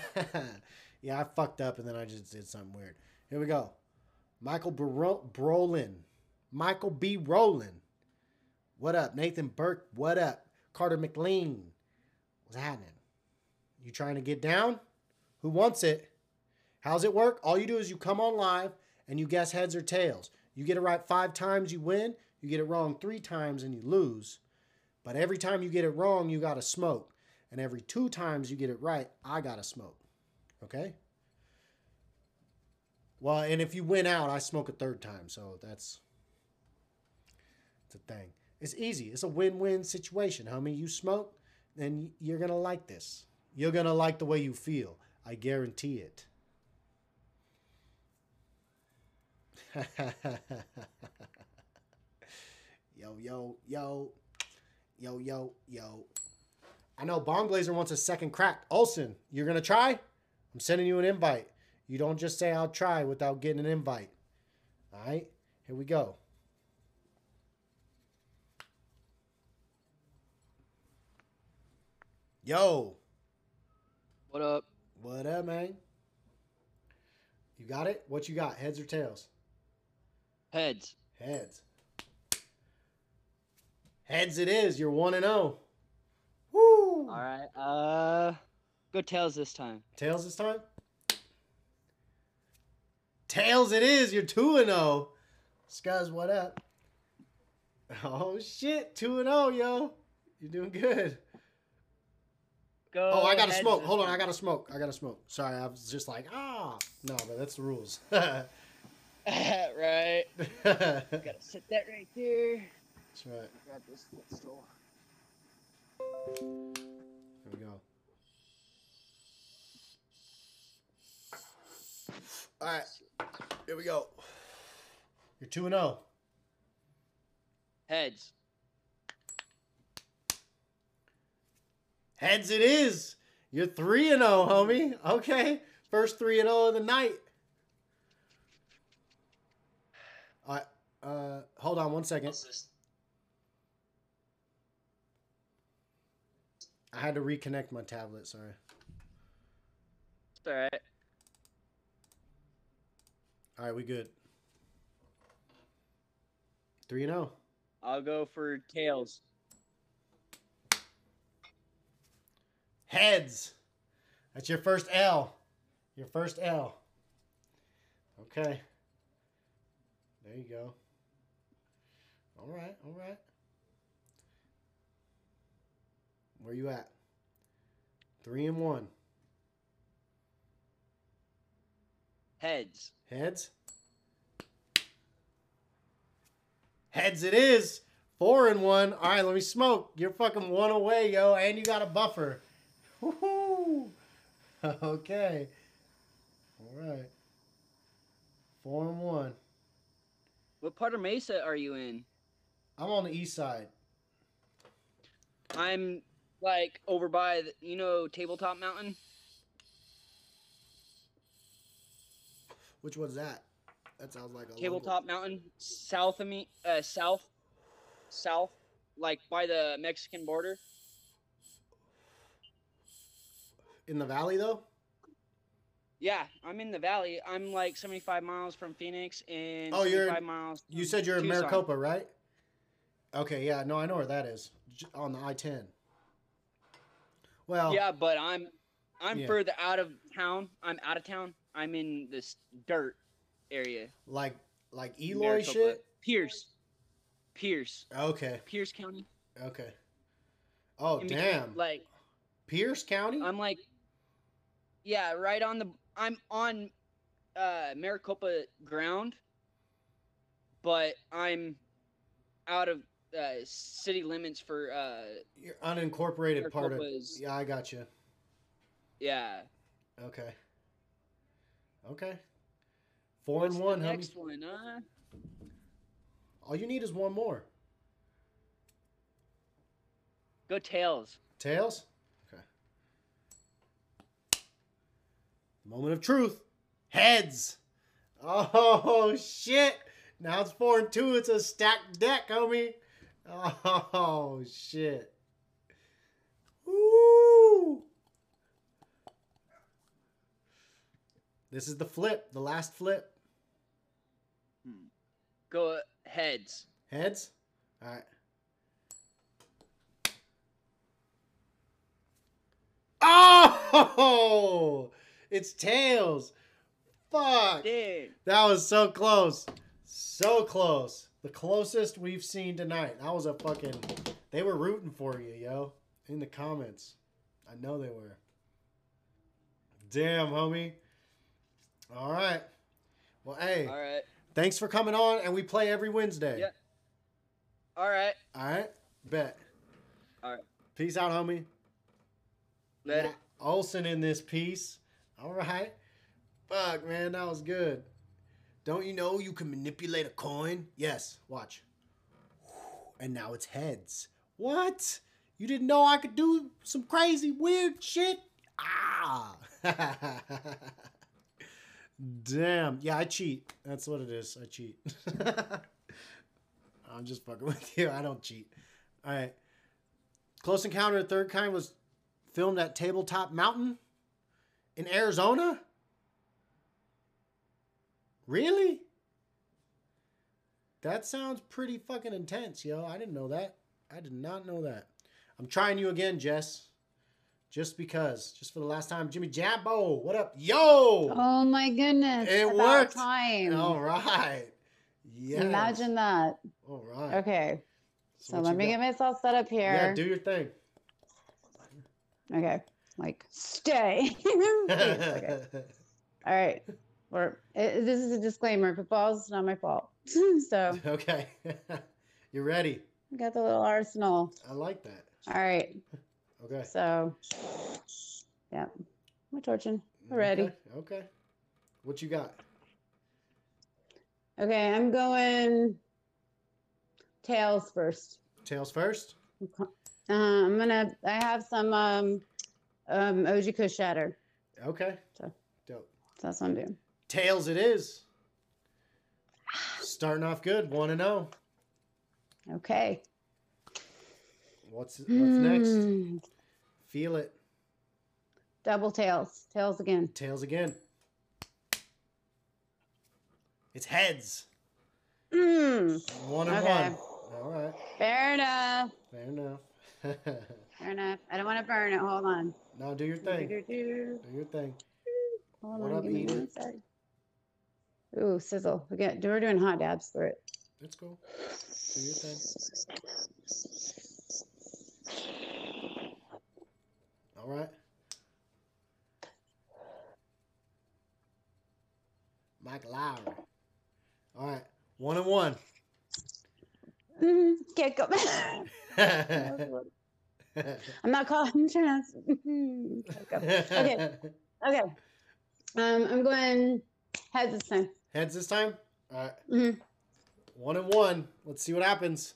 Yeah, I fucked up and then I just did something weird. Here we go. Michael Bro- Brolin. Michael B. Rowland. What up? Nathan Burke. What up? Carter McLean. What's happening? You trying to get down? Who wants it? How's it work? All you do is you come on live and you guess heads or tails. You get it right five times, you win. You get it wrong three times and you lose. But every time you get it wrong, you got to smoke. And every two times you get it right, I got to smoke. Okay? Well, and if you win out, I smoke a third time. So that's it's a thing. It's easy. It's a win-win situation, homie. You smoke, then you're gonna like this. You're gonna like the way you feel. I guarantee it. yo, yo, yo, yo, yo, yo. I know Bong Blazer wants a second crack. Olson, you're gonna try? I'm sending you an invite. You don't just say I'll try without getting an invite. All right, here we go. Yo, What up? what up, man? You got it? What you got? Heads or tails? Heads. Heads. Heads it is. You're 1 and 0. Woo! All right. Uh, go tails this time. Tails this time? Tails it is. You're 2 and 0. Scuzz, what up? Oh shit, 2 and 0, yo. You're doing good. Go. Oh, I got to smoke. Hold on. I got to smoke. I got to smoke. Sorry, I was just like, ah. No, but that's the rules. right. That's Gotta sit that right there. That's right. Grab this footstool. Here we go. All right. Here we go. You're 2 and oh. 0. Heads. Heads it is. You're 3 and 0, homie. Okay. First 3 and 0 of the night. Right. Uh, hold on one second. I had to reconnect my tablet. Sorry. It's all right. All right, we good. 3 and oh. 0. I'll go for tails. Heads. That's your first L. Your first L. Okay. There you go. All right, all right. Where you at? Three and one. Heads. Heads. Heads it is. Four and one. All right, let me smoke. You're fucking one away, yo, and you got a buffer. Woohoo! Okay. All right. Four and one. What part of Mesa are you in? I'm on the east side. I'm like over by the, you know Tabletop Mountain. Which one's that? That sounds like a local- Tabletop Mountain, south of me, uh, south, south, like by the Mexican border. In the valley though. Yeah, I'm in the valley. I'm like 75 miles from Phoenix and Oh, you're 75 miles. You said you're in Maricopa, right? Okay, yeah, no, I know where that is. On the I-10. Well, Yeah, but I'm I'm Yeah. further out of town. I'm out of town. I'm in this dirt area. like like Eloy Maricopa. shit. Pierce. Pierce. Okay, Pierce County. okay. Oh In between, damn, Like Pierce County. I'm like Yeah, right on the I'm on uh, Maricopa ground, but I'm out of uh, city limits for uh, You're unincorporated part of. Maricopa's- Yeah, I got you. yeah. Okay. Okay. Four What's and one, homie. next one, huh? All you need is one more. Go tails. Tails? Moment of truth. Heads. Oh shit. Now it's four and two. It's a stacked deck, homie. Oh shit. Woo. This is the flip, the last flip. Hmm. Go heads. Heads? Alright. Oh! It's tails. Fuck. Dude. That was so close. So close. The closest we've seen tonight. That was a fucking. They were rooting for you, yo. In the comments. I know they were. Damn, homie. All right. Well, hey. All right. Thanks for coming on, and we play every Wednesday. Yeah. All right. All right. Bet. All right. Peace out, homie. Later. Olson in this piece. All right. Fuck, man, that was good. Don't you know you can manipulate a coin? Yes. Watch. And now it's heads. What? You didn't know I could do some crazy, weird shit? Ah. Damn. Yeah, I cheat. That's what it is. I cheat. I'm just fucking with you. I don't cheat. All right. Close Encounter of Third Kind was filmed at Tabletop Mountain in Arizona? Really? That sounds pretty fucking intense, yo. I didn't know that. I did not know that. I'm trying you again, Jess. Just because. Just for the last time. Jimmy Jabbo, what up? Yo! Oh my goodness. It about worked. Time. All right. Yes. Imagine that. All right. Okay. So So, let me got? get myself set up here. Yeah, do your thing. Okay. Like, stay. okay. All right. Or this is a disclaimer. If it falls, it's not my fault. so okay. You're ready. Got the little arsenal. I like that. All right. Okay. So, yeah, we're torching. We're ready. Okay. okay. What you got? Okay, I'm going tails first. Tails first? Uh, I'm gonna. I have some um, um, OG Kush shatter. Okay. So Dope. that's what I'm doing. Tails it is. Starting off good, one and zero. Okay. What's what's next? Hmm. Feel it. Double tails. Tails again. Tails again. It's heads. Mm. One and Okay. one. All right. Fair enough. Fair enough. Fair enough. I don't want to burn it. Hold on. Now do your thing. Do your thing. Hold What on. up, give Edith? Ooh, sizzle. We got. We're doing hot dabs for it. Let's go. Do your thing. All right. Mike Lowry. All right. One and one. Mm, can't go. I'm not calling. I'm trying to. Can't go. Okay. Okay. Um, I'm going heads this time. Heads this time? All right. Mhm. One and one. Let's see what happens.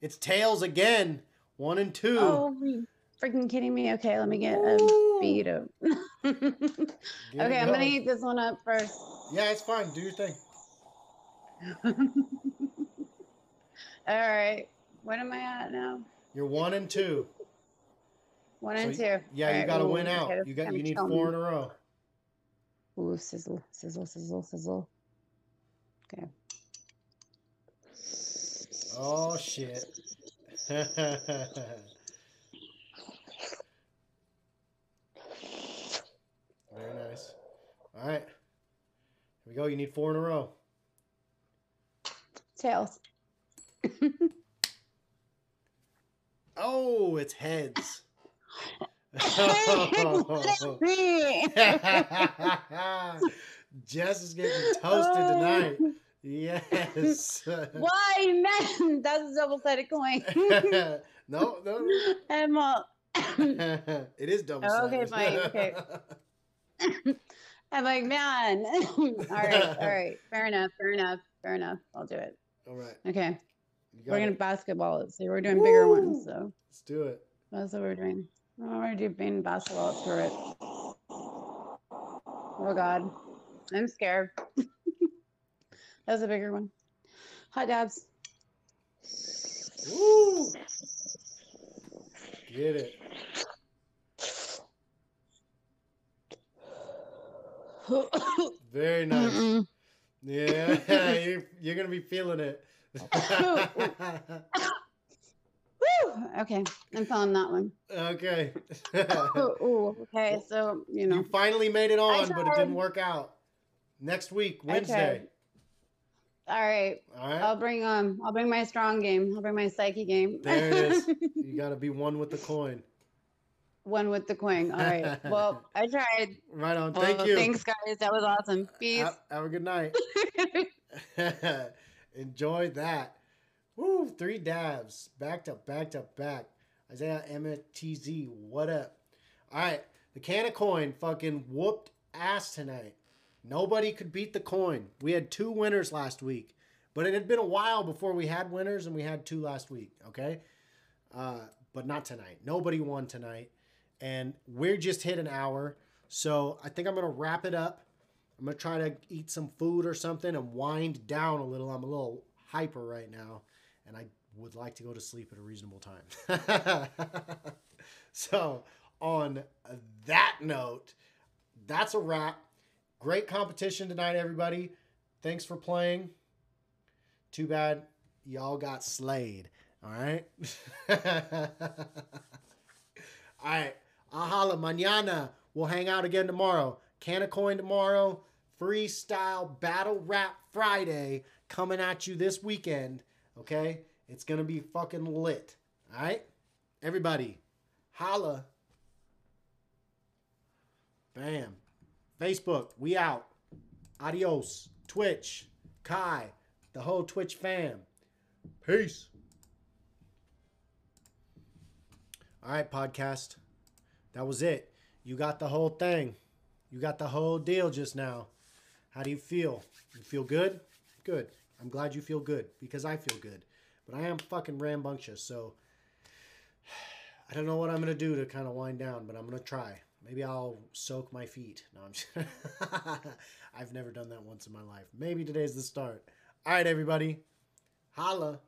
It's tails again. One and two. Oh, freaking kidding me? Okay, let me get a beat up. Okay, I'm gonna going. eat this one up first. Yeah, it's fine. Do your thing. All right. What am I at now? You're one and two. One So and two. Yeah, All you right, got to win out. You got. You need four in a row. Ooh, sizzle, sizzle, sizzle, sizzle. Okay. Oh shit. Very nice. All right. Here we go. You need four in a row. Tails. Oh, it's heads. Jess is getting toasted tonight. Yes. Why, man? That's a double-sided coin. no, no. Emma. it is double-sided. okay, fine. Okay. I'm like, man. all right, all right. Fair enough. Fair enough. Fair enough. I'll do it. All right. Okay. We're gonna it. basketball it. So we're doing bigger ones. So Let's do it. that's what we're doing. Oh, we're gonna do being basketball. Screw it. Oh God, I'm scared. That's a bigger one. Hot dabs. Woo! Get it. Very nice. Mm-mm. Yeah, you're, you're gonna be feeling it. Woo! Okay, I'm feeling that one. okay. Ooh, ooh, okay, so you know. You finally made it on, but it didn't work out. Next week, Wednesday. All right. All right. I'll bring um I'll bring my strong game. I'll bring my psyche game. There it is. You got to be one with the coin. One with the coin. All right. Well, I tried. Right on. Thank Well, you. Thanks guys. That was awesome. Peace. Have, have a good night. Enjoy that. Woo, three dabs. Back to back to back. Isaiah MTZ, what up? All right, the Kanna Koin fucking whooped ass tonight. Nobody could beat the coin. We had two winners last week, but it had been a while before we had winners, and we had two last week, okay? Uh, but not tonight. Nobody won tonight. And we're just hit an hour. So I think I'm going to wrap it up. I'm gonna try to eat some food or something and wind down a little. I'm a little hyper right now, and I would like to go to sleep at a reasonable time. so, on that note, that's a wrap. Great competition tonight, everybody. Thanks for playing. Too bad y'all got slayed. All right. All right. Holla mañana. We'll hang out again tomorrow. Kanna Koin tomorrow. Freestyle battle rap Friday coming at you this weekend. Okay? It's going to be fucking lit. All right? Everybody, holla. Bam. Facebook, we out. Adios. Twitch, Kai, the whole Twitch fam. Peace. All right, podcast. That was it. You got the whole thing. You got the whole deal just now. How do you feel? You feel good? Good. I'm glad you feel good because I feel good. But I am fucking rambunctious, so I don't know what I'm gonna do to kind of wind down, but I'm gonna try. Maybe I'll soak my feet. No, I'm just I've never done that once in my life. Maybe today's the start. All right, everybody. Holla.